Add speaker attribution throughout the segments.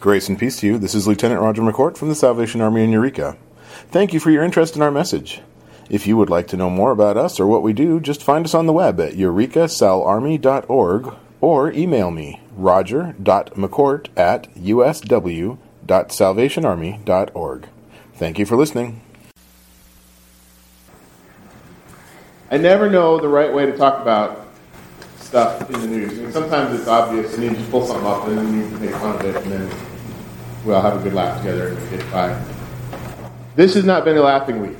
Speaker 1: Grace and peace to you. This is Lieutenant Roger McCourt from the Salvation Army in Eureka. Thank you for your interest in our message. If you would like to know more about us or what we do, just find us on the web at eurekasalarmy.org or email me, roger.mccourt at usw.salvationarmy.org. Thank you for listening.
Speaker 2: I never know the right way to talk about stuff in the news. I mean, sometimes it's obvious and you just pull something up and then you make fun of it and then we all have a good laugh together and get by. This has not been a laughing week.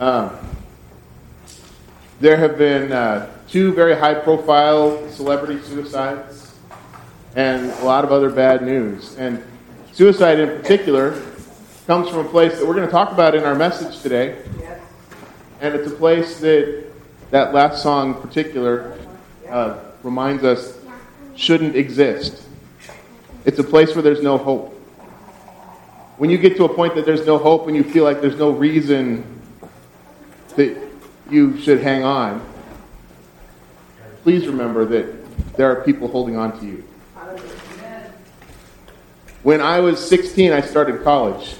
Speaker 2: Um, there have been uh, two very high profile celebrity suicides and a lot of other bad news. And suicide in particular comes from a place that we're going to talk about in our message today. And it's a place that that last song in particular uh, reminds us shouldn't exist. It's a place where there's no hope. When you get to a point that there's no hope and you feel like there's no reason that you should hang on, please remember that there are people holding on to you. When I was 16, I started college.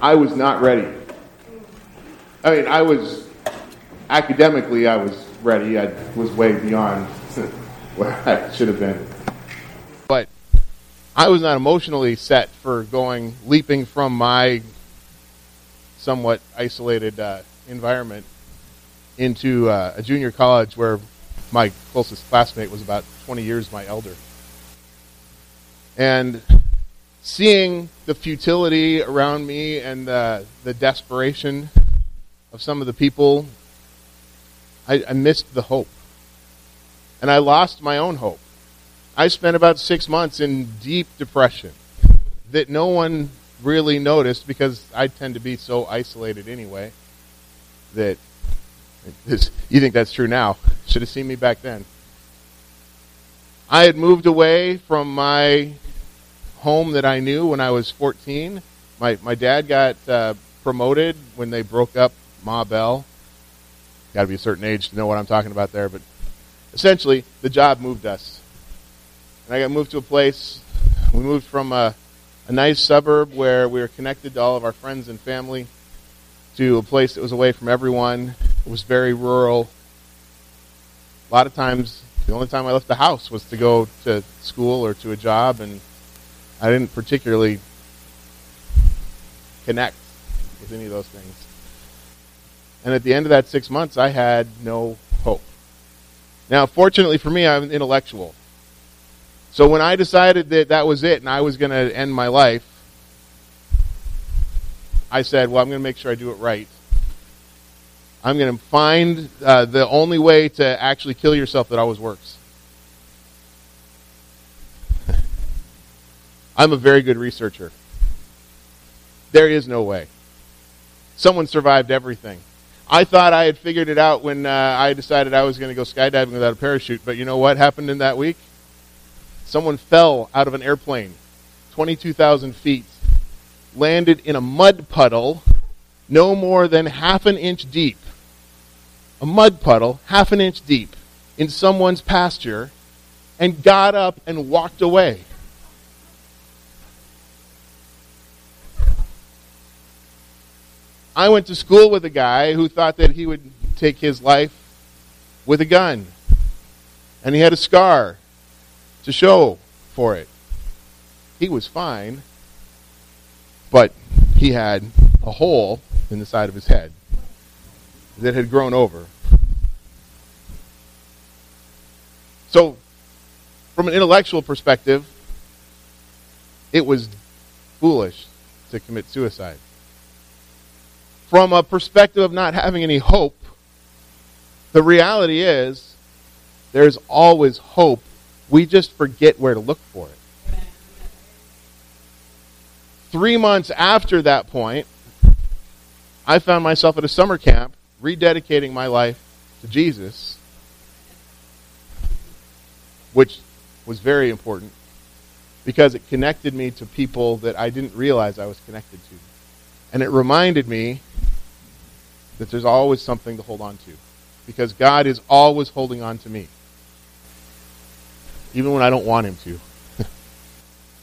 Speaker 2: I was not ready. I mean, I was academically, I was ready. I was way beyond where I should have been. I was not emotionally set for going, leaping from my somewhat isolated uh, environment into uh, a junior college where my closest classmate was about 20 years my elder. And seeing the futility around me and uh, the desperation of some of the people I, I missed the hope. And I lost my own hope. I spent about six months in deep depression that no one really noticed because I tend to be so isolated anyway that you think that's true now. Should have seen me back then. I had moved away from my home that I knew when I was 14. My, my dad got uh, promoted when they broke up Ma Bell got to be a certain age to know what I'm talking about there, but essentially, the job moved us. And I got moved to a place, we moved from a, a nice suburb where we were connected to all of our friends and family to a place that was away from everyone. It was very rural. A lot of times, the only time I left the house was to go to school or to a job, and I didn't particularly connect with any of those things. And at the end of that six months, I had no hope. Now, fortunately for me, I'm intellectual. So when I decided that that was it and I was going to end my life, I said, well, I'm going to make sure I do it right. I'm going to find uh, the only way to actually kill yourself that always works. I'm a very good researcher. There is no way. Someone survived everything. I thought I had figured it out when uh, I decided I was going to go skydiving without a parachute. But you know what happened in that week? Someone fell out of an airplane, 22,000 feet, landed in a mud puddle no more than half an inch deep. A mud puddle, half an inch deep, in someone's pasture, and got up and walked away. I went to school with a guy who thought that he would take his life with a gun. And he had a scar to show for it. He was fine, but he had a hole in the side of his head that had grown over. So, from an intellectual perspective, it was foolish to commit suicide from a perspective of not having any hope, the reality is there's always hope. We just forget where to look for it. Three months after that point, I found myself at a summer camp rededicating my life to Jesus, which was very important because it connected me to people that I didn't realize I was connected to. And it reminded me that there's always something to hold on to because God is always holding on to me. Even when I don't want him to.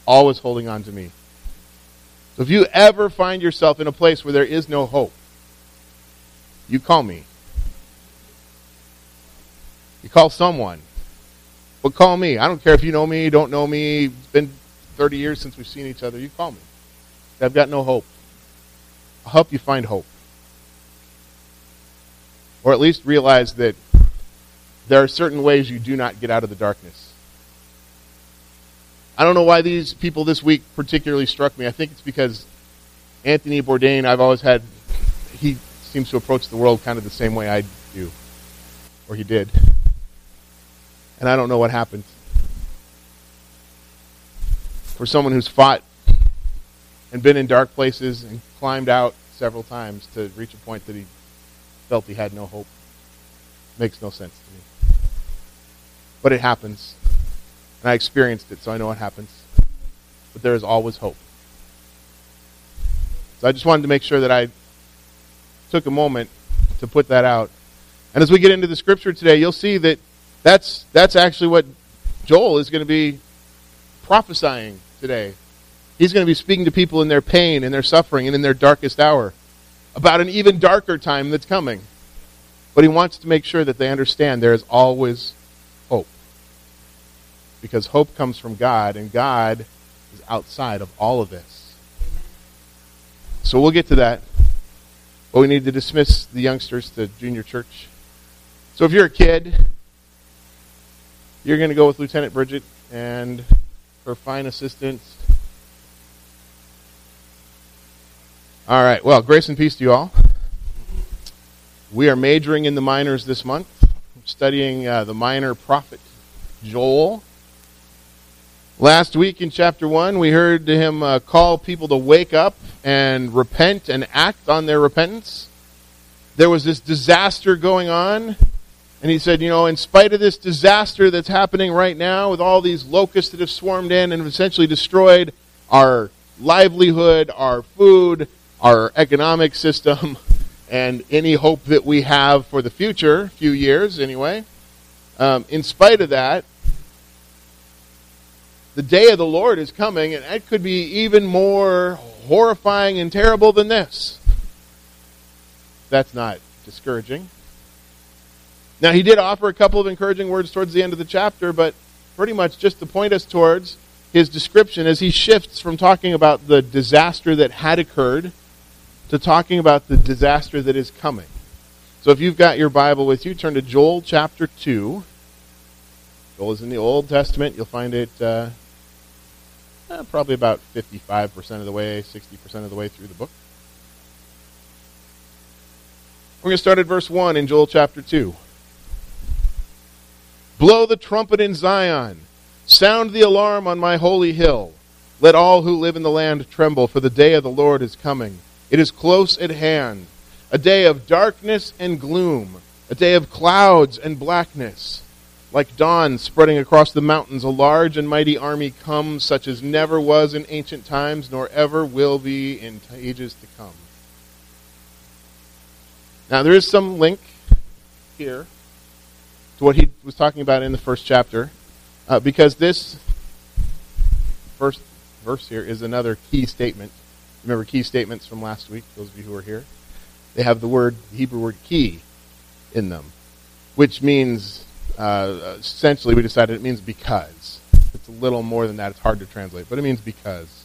Speaker 2: Always holding on to me. So if you ever find yourself in a place where there is no hope, you call me. You call someone. But call me. I don't care if you know me, don't know me. It's been 30 years since we've seen each other. You call me. I've got no hope. I'll help you find hope. Or at least realize that there are certain ways you do not get out of the darkness. I don't know why these people this week particularly struck me. I think it's because Anthony Bourdain, I've always had, he seems to approach the world kind of the same way I do, or he did. And I don't know what happened. For someone who's fought and been in dark places and climbed out several times to reach a point that he felt he had no hope makes no sense to me. But it happens. And I experienced it, so I know what happens. But there is always hope. So I just wanted to make sure that I took a moment to put that out. And as we get into the scripture today, you'll see that that's, that's actually what Joel is going to be prophesying today. He's going to be speaking to people in their pain and their suffering and in their darkest hour about an even darker time that's coming. But he wants to make sure that they understand there is always. Because hope comes from God, and God is outside of all of this. So we'll get to that. But we need to dismiss the youngsters to junior church. So if you're a kid, you're going to go with Lieutenant Bridget and her fine assistants. All right. Well, grace and peace to you all. We are majoring in the minors this month, studying uh, the minor prophet Joel. Last week in chapter 1, we heard him uh, call people to wake up and repent and act on their repentance. There was this disaster going on, and he said, You know, in spite of this disaster that's happening right now, with all these locusts that have swarmed in and have essentially destroyed our livelihood, our food, our economic system and any hope that we have for the future, a few years anyway. Um, in spite of that, the day of the Lord is coming, and it could be even more horrifying and terrible than this. That's not discouraging. Now, he did offer a couple of encouraging words towards the end of the chapter, but pretty much just to point us towards his description as he shifts from talking about the disaster that had occurred to talking about the disaster that is coming. So if you've got your Bible with you, turn to Joel chapter 2. Joel is in the Old Testament. You'll find it uh, uh, probably about 55% of the way, 60% of the way through the book. We're going to start at verse 1 in Joel chapter 2. Blow the trumpet in Zion. Sound the alarm on my holy hill. Let all who live in the land tremble, for the day of the Lord is coming it is close at hand, a day of darkness and gloom, a day of clouds and blackness. Like dawn spreading across the mountains, a large and mighty army comes, such as never was in ancient times, nor ever will be in ages to come. Now, there is some link here to what he was talking about in the first chapter, uh, because this first verse here is another key statement Remember key statements from last week, those of you who are here? They have the word, the Hebrew word key in them, which means, uh, essentially, we decided it means because. It's a little more than that. It's hard to translate, but it means because.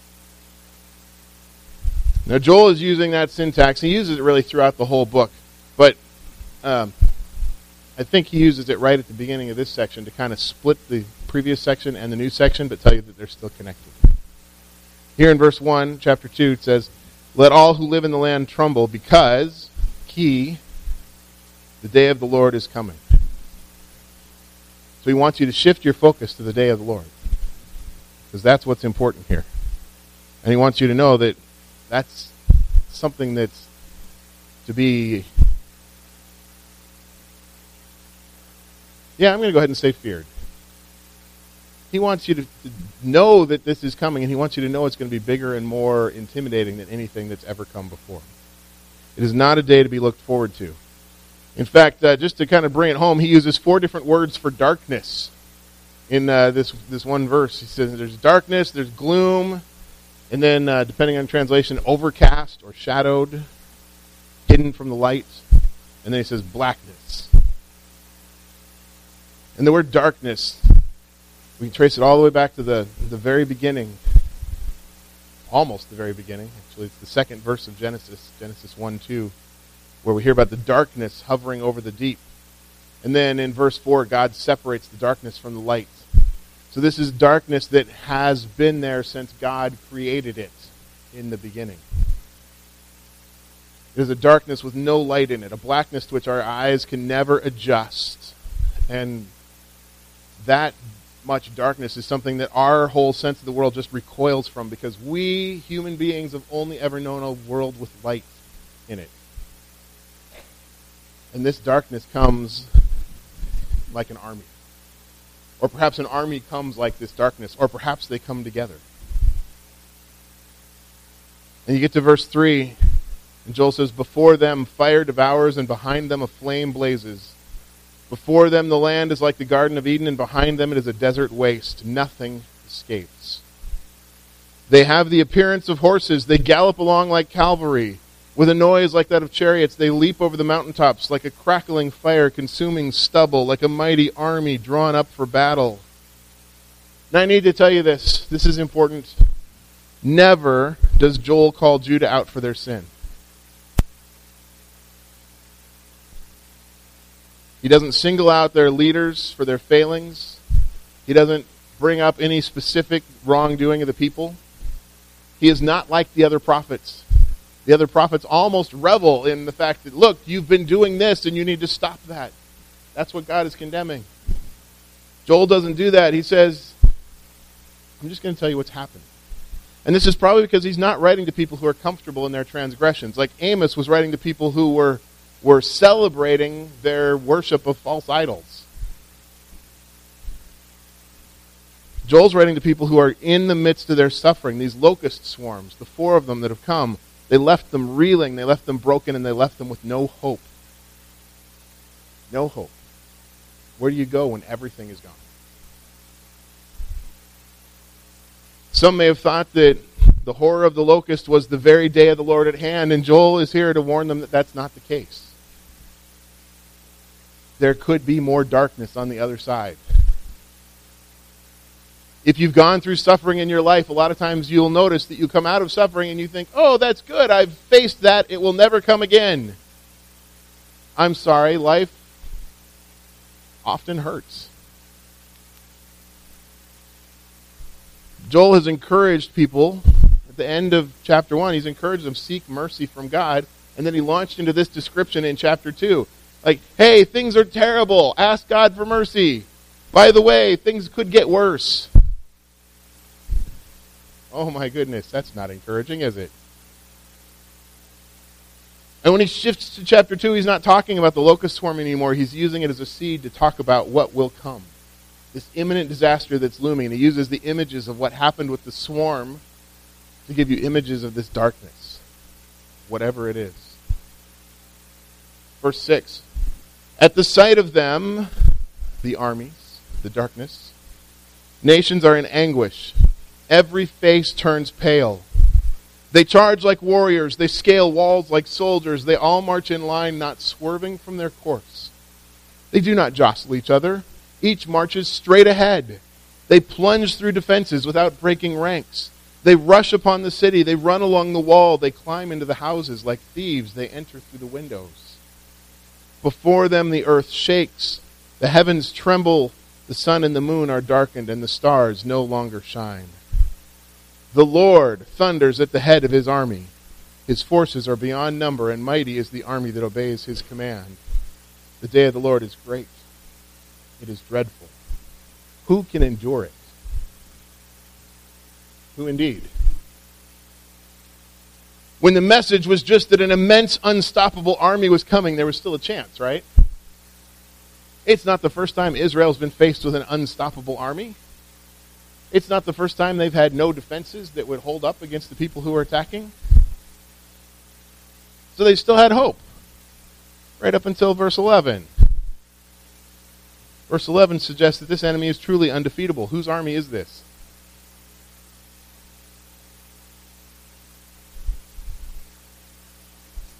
Speaker 2: Now, Joel is using that syntax. He uses it really throughout the whole book, but um, I think he uses it right at the beginning of this section to kind of split the previous section and the new section, but tell you that they're still connected. Here in verse 1, chapter 2, it says, Let all who live in the land tremble because, key, the day of the Lord is coming. So he wants you to shift your focus to the day of the Lord. Because that's what's important here. And he wants you to know that that's something that's to be. Yeah, I'm going to go ahead and say feared. He wants you to, to know that this is coming, and he wants you to know it's going to be bigger and more intimidating than anything that's ever come before. It is not a day to be looked forward to. In fact, uh, just to kind of bring it home, he uses four different words for darkness in uh, this this one verse. He says there's darkness, there's gloom, and then uh, depending on translation, overcast or shadowed, hidden from the light, and then he says blackness. And the word darkness, we can trace it all the way back to the the very beginning, almost the very beginning. Actually, it's the second verse of Genesis, Genesis one two, where we hear about the darkness hovering over the deep. And then in verse 4, God separates the darkness from the light. So this is darkness that has been there since God created it in the beginning. It is a darkness with no light in it, a blackness to which our eyes can never adjust. And that much darkness is something that our whole sense of the world just recoils from because we human beings have only ever known a world with light in it. And this darkness comes like an army. Or perhaps an army comes like this darkness, or perhaps they come together. And you get to verse 3, and Joel says, Before them fire devours, and behind them a flame blazes. Before them the land is like the Garden of Eden, and behind them it is a desert waste. Nothing escapes. They have the appearance of horses. They gallop along like cavalry. With a noise like that of chariots, they leap over the mountaintops like a crackling fire consuming stubble, like a mighty army drawn up for battle. Now, I need to tell you this. This is important. Never does Joel call Judah out for their sin. He doesn't single out their leaders for their failings. He doesn't bring up any specific wrongdoing of the people. He is not like the other prophets. The other prophets almost revel in the fact that, look, you've been doing this and you need to stop that. That's what God is condemning. Joel doesn't do that. He says, I'm just going to tell you what's happened. And this is probably because he's not writing to people who are comfortable in their transgressions. Like Amos was writing to people who were, were celebrating their worship of false idols. Joel's writing to people who are in the midst of their suffering, these locust swarms, the four of them that have come they left them reeling, they left them broken, and they left them with no hope. No hope. Where do you go when everything is gone? Some may have thought that the horror of the locust was the very day of the Lord at hand, and Joel is here to warn them that that's not the case. There could be more darkness on the other side. If you've gone through suffering in your life, a lot of times you'll notice that you come out of suffering and you think, oh, that's good. I've faced that. It will never come again. I'm sorry. Life often hurts. Joel has encouraged people at the end of chapter 1, he's encouraged them seek mercy from God. And then he launched into this description in chapter 2. Like, hey, things are terrible. Ask God for mercy. By the way, things could get worse. Oh my goodness, that's not encouraging, is it? And when he shifts to chapter 2, he's not talking about the locust swarm anymore. He's using it as a seed to talk about what will come. This imminent disaster that's looming. He uses the images of what happened with the swarm to give you images of this darkness, whatever it is. Verse 6 At the sight of them, the armies, the darkness, nations are in anguish. Every face turns pale. They charge like warriors. They scale walls like soldiers. They all march in line, not swerving from their course. They do not jostle each other. Each marches straight ahead. They plunge through defenses without breaking ranks. They rush upon the city. They run along the wall. They climb into the houses like thieves. They enter through the windows. Before them, the earth shakes. The heavens tremble. The sun and the moon are darkened, and the stars no longer shine. The Lord thunders at the head of his army. His forces are beyond number, and mighty is the army that obeys his command. The day of the Lord is great. It is dreadful. Who can endure it? Who indeed? When the message was just that an immense, unstoppable army was coming, there was still a chance, right? It's not the first time Israel's been faced with an unstoppable army. It's not the first time they've had no defenses that would hold up against the people who are attacking. So they still had hope. Right up until verse 11. Verse 11 suggests that this enemy is truly undefeatable. Whose army is this?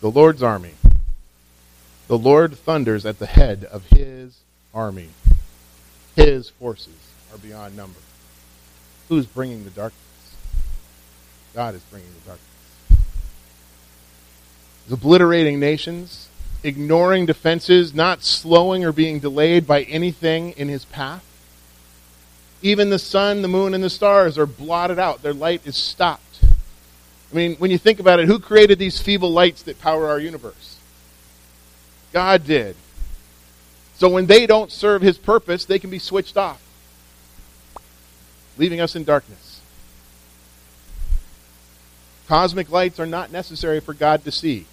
Speaker 2: The Lord's army. The Lord thunders at the head of his army. His forces are beyond number. Who's bringing the darkness? God is bringing the darkness. He's obliterating nations, ignoring defenses, not slowing or being delayed by anything in his path. Even the sun, the moon, and the stars are blotted out. Their light is stopped. I mean, when you think about it, who created these feeble lights that power our universe? God did. So when they don't serve his purpose, they can be switched off, leaving us in darkness. Cosmic lights are not necessary for God to see.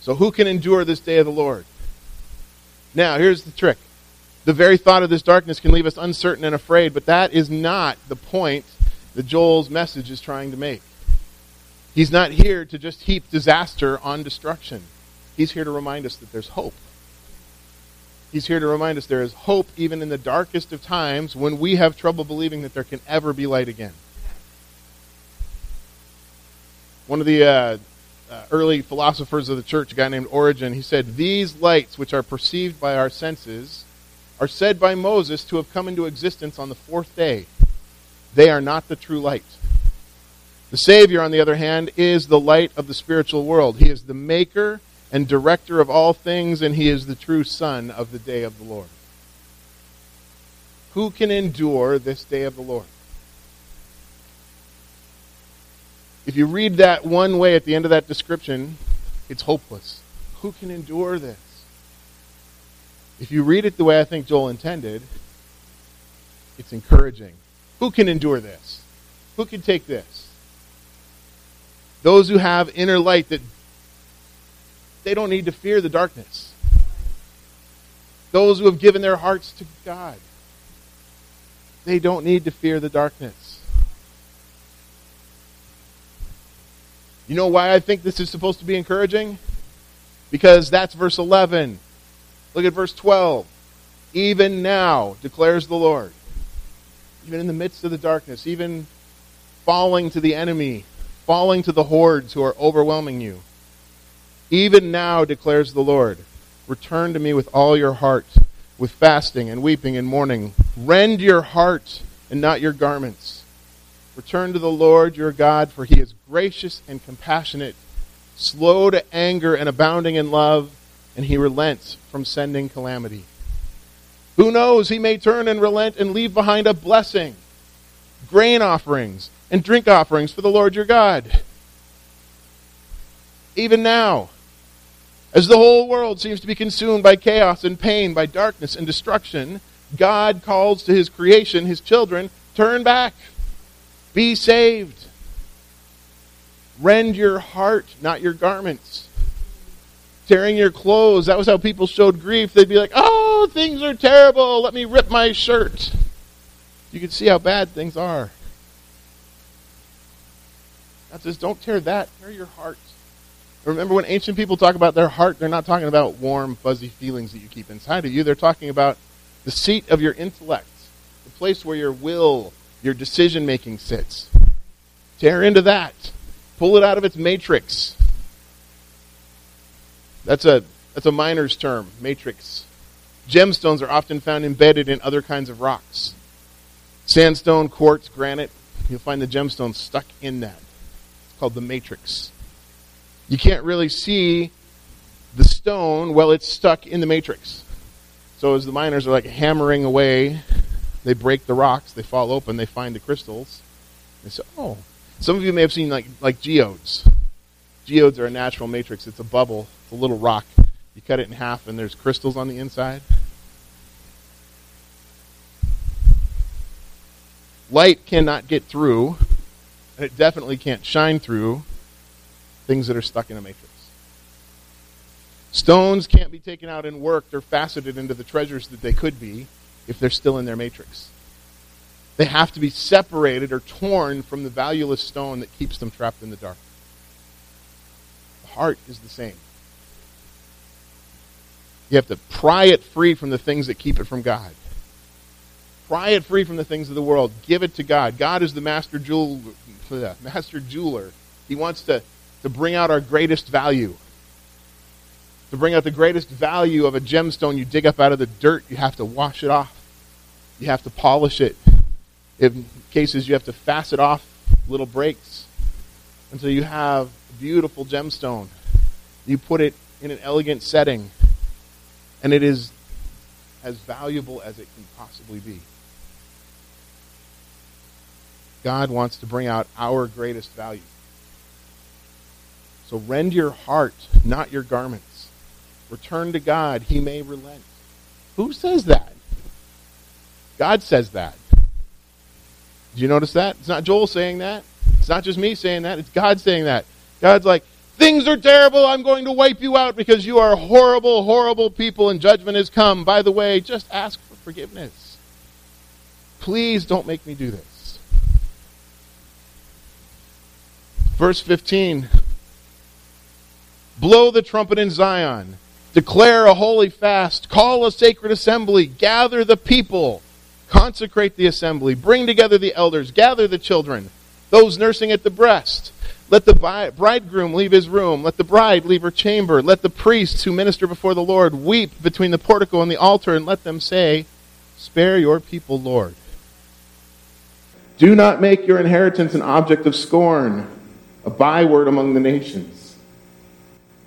Speaker 2: So who can endure this day of the Lord? Now, here's the trick. The very thought of this darkness can leave us uncertain and afraid, but that is not the point that Joel's message is trying to make. He's not here to just heap disaster on destruction. He's here to remind us that there's hope. He's here to remind us there is hope even in the darkest of times when we have trouble believing that there can ever be light again. One of the uh, uh, early philosophers of the church, a guy named Origen, he said, These lights, which are perceived by our senses, are said by Moses to have come into existence on the fourth day. They are not the true light. The Savior, on the other hand, is the light of the spiritual world. He is the maker and director of all things, and he is the true Son of the day of the Lord. Who can endure this day of the Lord? If you read that one way at the end of that description, it's hopeless. Who can endure this? If you read it the way I think Joel intended, it's encouraging. Who can endure this? Who can take this? Those who have inner light that they don't need to fear the darkness. Those who have given their hearts to God, they don't need to fear the darkness. You know why I think this is supposed to be encouraging? Because that's verse 11. Look at verse 12. Even now, declares the Lord. Even in the midst of the darkness, even falling to the enemy, falling to the hordes who are overwhelming you. Even now, declares the Lord, return to me with all your heart, with fasting and weeping and mourning. Rend your heart and not your garments. Return to the Lord your God, for he is gracious and compassionate, slow to anger and abounding in love, and he relents from sending calamity. Who knows? He may turn and relent and leave behind a blessing, grain offerings, and drink offerings for the Lord your God. Even now, as the whole world seems to be consumed by chaos and pain, by darkness and destruction, God calls to his creation, his children, turn back. Be saved. Rend your heart, not your garments. Tearing your clothes. That was how people showed grief. They'd be like, oh, things are terrible. Let me rip my shirt. You can see how bad things are. God says, don't tear that. Tear your heart. Remember when ancient people talk about their heart, they're not talking about warm, fuzzy feelings that you keep inside of you. They're talking about the seat of your intellect, the place where your will your decision making sits. Tear into that. Pull it out of its matrix. That's a that's a miner's term, matrix. Gemstones are often found embedded in other kinds of rocks. Sandstone, quartz, granite, you'll find the gemstones stuck in that. It's called the matrix. You can't really see the stone while it's stuck in the matrix. So as the miners are like hammering away they break the rocks, they fall open, they find the crystals. They say, oh. Some of you may have seen like, like geodes. Geodes are a natural matrix. It's a bubble, it's a little rock. You cut it in half, and there's crystals on the inside. Light cannot get through, and it definitely can't shine through things that are stuck in a matrix. Stones can't be taken out and worked or faceted into the treasures that they could be if they're still in their matrix. They have to be separated or torn from the valueless stone that keeps them trapped in the dark. The heart is the same. You have to pry it free from the things that keep it from God. Pry it free from the things of the world. Give it to God. God is the master jewel, master jeweler. He wants to, to bring out our greatest value. To bring out the greatest value of a gemstone you dig up out of the dirt, you have to wash it off. You have to polish it. In cases, you have to facet off little breaks until you have a beautiful gemstone. You put it in an elegant setting, and it is as valuable as it can possibly be. God wants to bring out our greatest value. So rend your heart, not your garments. Return to God, he may relent. Who says that? God says that. Did you notice that? It's not Joel saying that. It's not just me saying that. It's God saying that. God's like, things are terrible. I'm going to wipe you out because you are horrible, horrible people and judgment has come. By the way, just ask for forgiveness. Please don't make me do this. Verse 15 Blow the trumpet in Zion, declare a holy fast, call a sacred assembly, gather the people, consecrate the assembly, bring together the elders, gather the children, those nursing at the breast. Let the bridegroom leave his room. Let the bride leave her chamber. Let the priests who minister before the Lord weep between the portico and the altar, and let them say, Spare your people, Lord. Do not make your inheritance an object of scorn, a byword among the nations.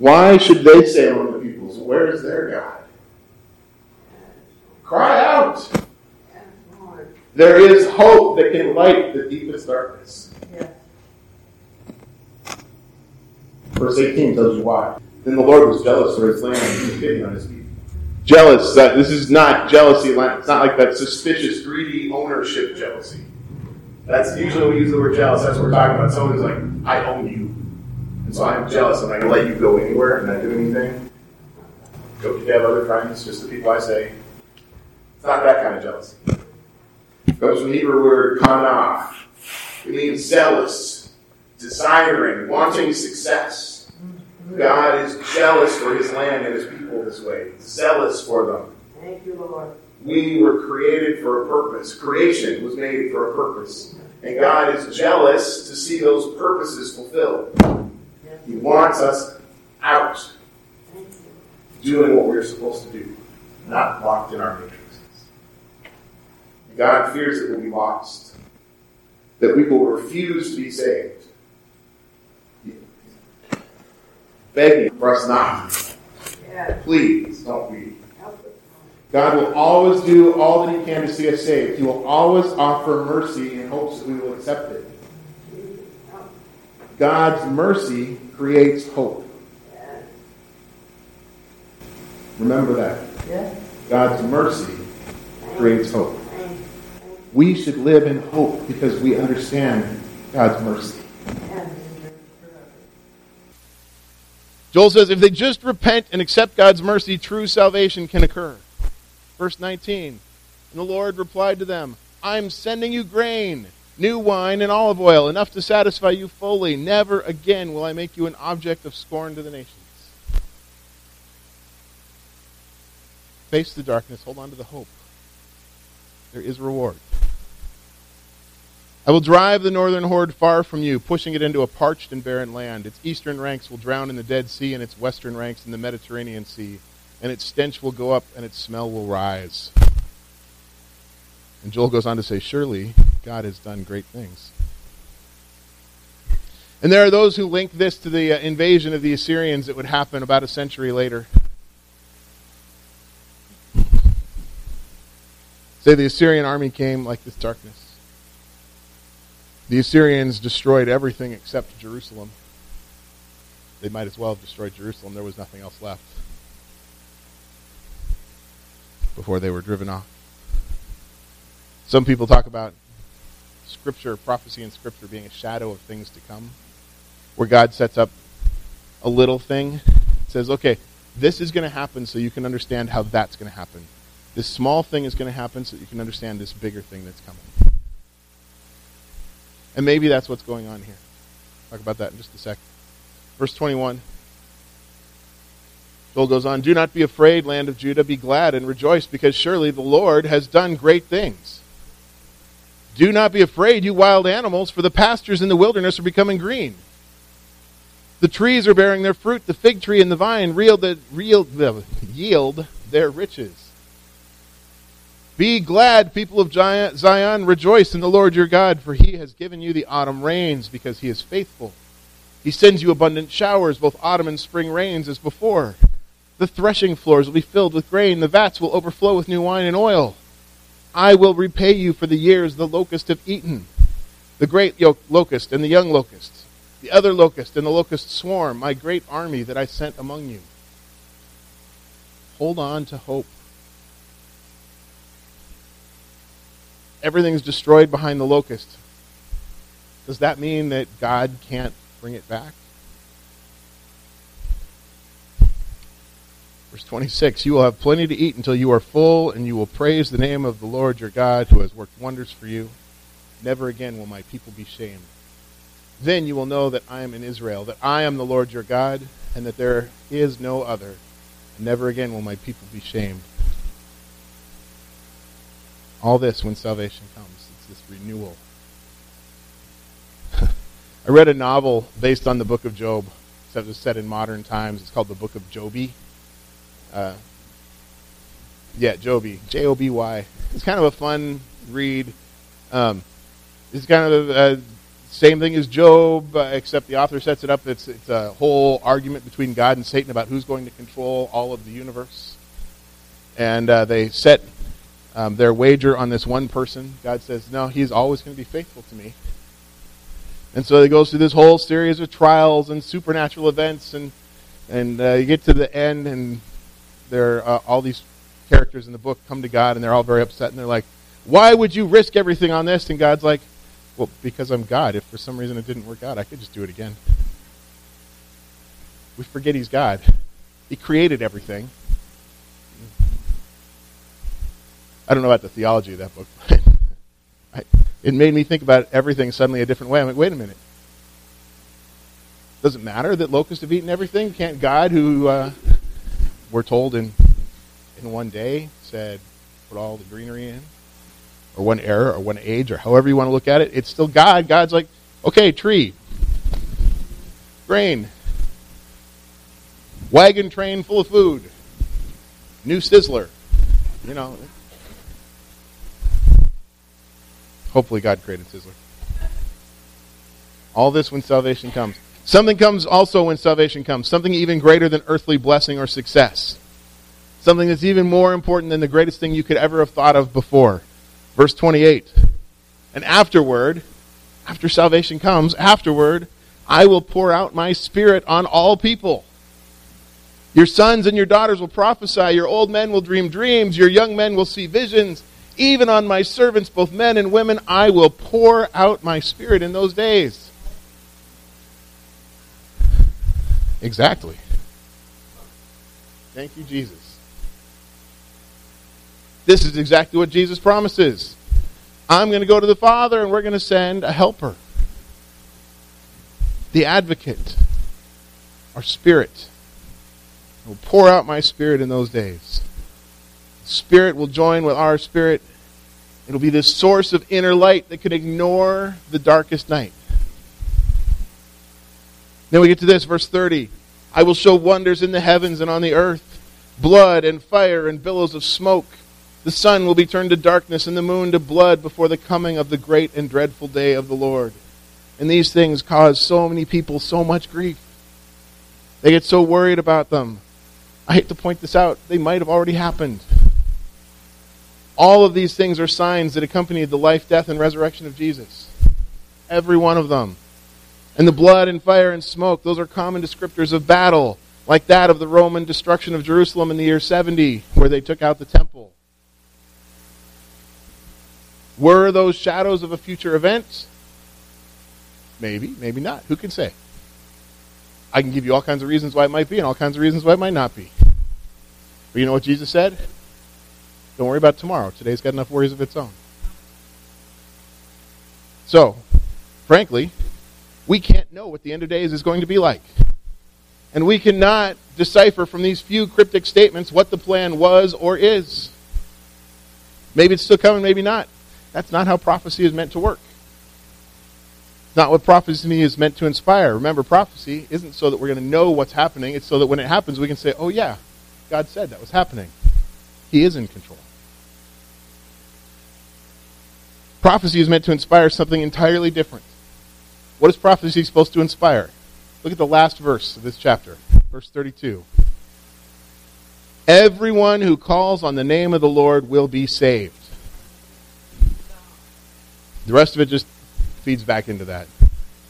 Speaker 2: Why should they say among the peoples, Where is their God? Cry out. There is hope that can light the deepest darkness. Verse 18 tells you why. Then the Lord was jealous for his land and took pity on his people. Jealous, that this is not jealousy, land. it's not like that suspicious, greedy ownership jealousy. That's usually when we use the word jealous, that's what we're talking about. Someone who's like, I own you. So I'm jealous, and I can let you go anywhere and not do anything. Go if you have other friends, just the people I say. It's not that kind of jealousy. Comes from the Hebrew word kanah. It means zealous, desiring, wanting success. God is jealous for his land and his people this way, zealous for them.
Speaker 3: Thank you, Lord.
Speaker 2: We were created for a purpose. Creation was made for a purpose. And God is jealous to see those purposes fulfilled. He wants us out doing what we're supposed to do, not locked in our matrices. God fears that we'll be lost, that we will refuse to be saved. Begging for us not. Please don't be. God will always do all that He can to see us saved. He will always offer mercy in hopes that we will accept it. God's mercy creates hope. Remember that. God's mercy creates hope. We should live in hope because we understand God's mercy. Joel says if they just repent and accept God's mercy, true salvation can occur. Verse 19 And the Lord replied to them, I'm sending you grain, new wine, and olive oil, enough to satisfy you fully. Never again will I make you an object of scorn to the nations. Face the darkness, hold on to the hope. There is reward. I will drive the northern horde far from you, pushing it into a parched and barren land. Its eastern ranks will drown in the Dead Sea, and its western ranks in the Mediterranean Sea. And its stench will go up, and its smell will rise. And Joel goes on to say, Surely God has done great things. And there are those who link this to the uh, invasion of the Assyrians that would happen about a century later. Say the Assyrian army came like this darkness. The Assyrians destroyed everything except Jerusalem. They might as well have destroyed Jerusalem. There was nothing else left before they were driven off. Some people talk about Scripture, prophecy in Scripture being a shadow of things to come, where God sets up a little thing, says, okay, this is going to happen so you can understand how that's going to happen. This small thing is going to happen so you can understand this bigger thing that's coming. And maybe that's what's going on here. Talk about that in just a sec. Verse 21. Joel goes on, Do not be afraid, land of Judah, be glad and rejoice, because surely the Lord has done great things. Do not be afraid, you wild animals, for the pastures in the wilderness are becoming green. The trees are bearing their fruit, the fig tree and the vine yield, yield their riches. Be glad, people of Zion, rejoice in the Lord your God, for he has given you the autumn rains, because he is faithful. He sends you abundant showers, both autumn and spring rains as before. The threshing floors will be filled with grain, the vats will overflow with new wine and oil. I will repay you for the years the locust have eaten, the great locust and the young locust, the other locust and the locust swarm, my great army that I sent among you. Hold on to hope. Everything's destroyed behind the locust. Does that mean that God can't bring it back? Verse 26 You will have plenty to eat until you are full, and you will praise the name of the Lord your God who has worked wonders for you. Never again will my people be shamed. Then you will know that I am in Israel, that I am the Lord your God, and that there is no other. Never again will my people be shamed. All this when salvation comes. It's this renewal. I read a novel based on the book of Job, except it's set in modern times. It's called the Book of Joby. Uh, yeah, Joby, J O B Y. It's kind of a fun read. Um, it's kind of a, same thing as Job, uh, except the author sets it up. It's it's a whole argument between God and Satan about who's going to control all of the universe, and uh, they set um, their wager on this one person. God says, "No, he's always going to be faithful to me." And so it goes through this whole series of trials and supernatural events, and and uh, you get to the end, and there uh, all these characters in the book come to God and they're all very upset and they're like, "Why would you risk everything on this?" And God's like, "Well, because I'm God. If for some reason it didn't work out, I could just do it again." We forget He's God. He created everything. I don't know about the theology of that book, but I, it made me think about everything suddenly a different way. I'm like, wait a minute. Does it matter that locusts have eaten everything? Can't God, who uh, we're told in in one day said put all the greenery in, or one era, or one age, or however you want to look at it. It's still God. God's like, okay, tree, grain, wagon train full of food, new sizzler. You know. Hopefully, God created sizzler. All this when salvation comes. Something comes also when salvation comes, something even greater than earthly blessing or success. Something that's even more important than the greatest thing you could ever have thought of before. Verse 28. And afterward, after salvation comes, afterward, I will pour out my spirit on all people. Your sons and your daughters will prophesy, your old men will dream dreams, your young men will see visions. Even on my servants, both men and women, I will pour out my spirit in those days. Exactly. Thank you, Jesus. This is exactly what Jesus promises. I'm going to go to the Father and we're going to send a helper, the advocate, our spirit. I will pour out my spirit in those days. The spirit will join with our spirit. It'll be this source of inner light that can ignore the darkest night. Then we get to this, verse 30. I will show wonders in the heavens and on the earth blood and fire and billows of smoke. The sun will be turned to darkness and the moon to blood before the coming of the great and dreadful day of the Lord. And these things cause so many people so much grief. They get so worried about them. I hate to point this out, they might have already happened. All of these things are signs that accompanied the life, death, and resurrection of Jesus. Every one of them. And the blood and fire and smoke, those are common descriptors of battle, like that of the Roman destruction of Jerusalem in the year 70, where they took out the temple. Were those shadows of a future event? Maybe, maybe not. Who can say? I can give you all kinds of reasons why it might be and all kinds of reasons why it might not be. But you know what Jesus said? Don't worry about tomorrow. Today's got enough worries of its own. So, frankly, we can't know what the end of days is going to be like. And we cannot decipher from these few cryptic statements what the plan was or is. Maybe it's still coming, maybe not. That's not how prophecy is meant to work. Not what prophecy is meant to inspire. Remember, prophecy isn't so that we're going to know what's happening. It's so that when it happens, we can say, oh, yeah, God said that was happening. He is in control. Prophecy is meant to inspire something entirely different. What is prophecy supposed to inspire? Look at the last verse of this chapter, verse 32. Everyone who calls on the name of the Lord will be saved. The rest of it just feeds back into that.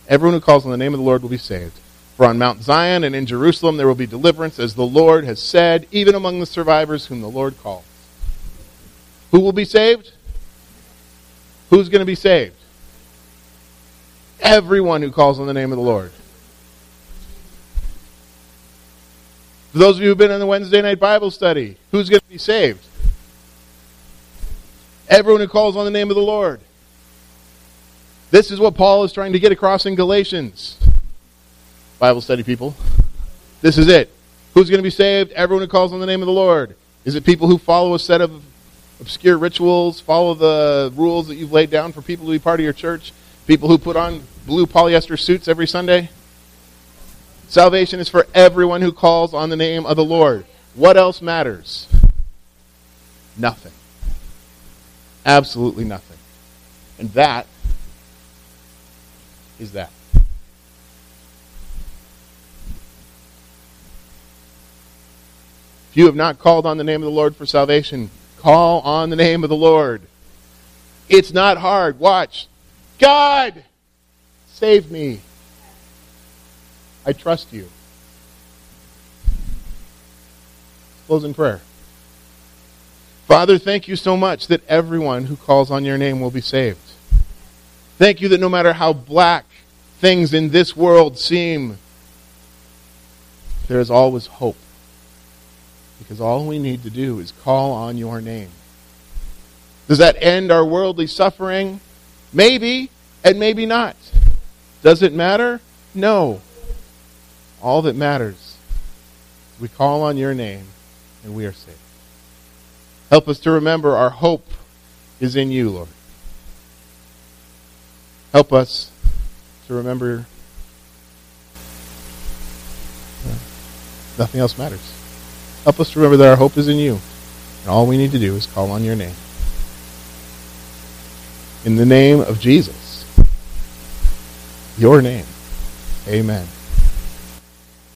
Speaker 2: Everyone who calls on the name of the Lord will be saved. For on Mount Zion and in Jerusalem there will be deliverance, as the Lord has said, even among the survivors whom the Lord calls. Who will be saved? Who's going to be saved? Everyone who calls on the name of the Lord. For those of you who've been in the Wednesday night Bible study, who's going to be saved? Everyone who calls on the name of the Lord. This is what Paul is trying to get across in Galatians. Bible study people. This is it. Who's going to be saved? Everyone who calls on the name of the Lord. Is it people who follow a set of obscure rituals, follow the rules that you've laid down for people to be part of your church? People who put on blue polyester suits every Sunday? Salvation is for everyone who calls on the name of the Lord. What else matters? Nothing. Absolutely nothing. And that is that. If you have not called on the name of the Lord for salvation, call on the name of the Lord. It's not hard. Watch. God, save me. I trust you. Closing prayer. Father, thank you so much that everyone who calls on your name will be saved. Thank you that no matter how black things in this world seem, there is always hope. Because all we need to do is call on your name. Does that end our worldly suffering? Maybe, and maybe not. Does it matter? No. All that matters, we call on your name and we are saved. Help us to remember our hope is in you, Lord. Help us to remember nothing else matters. Help us to remember that our hope is in you. And all we need to do is call on your name. In the name of Jesus, your name, amen.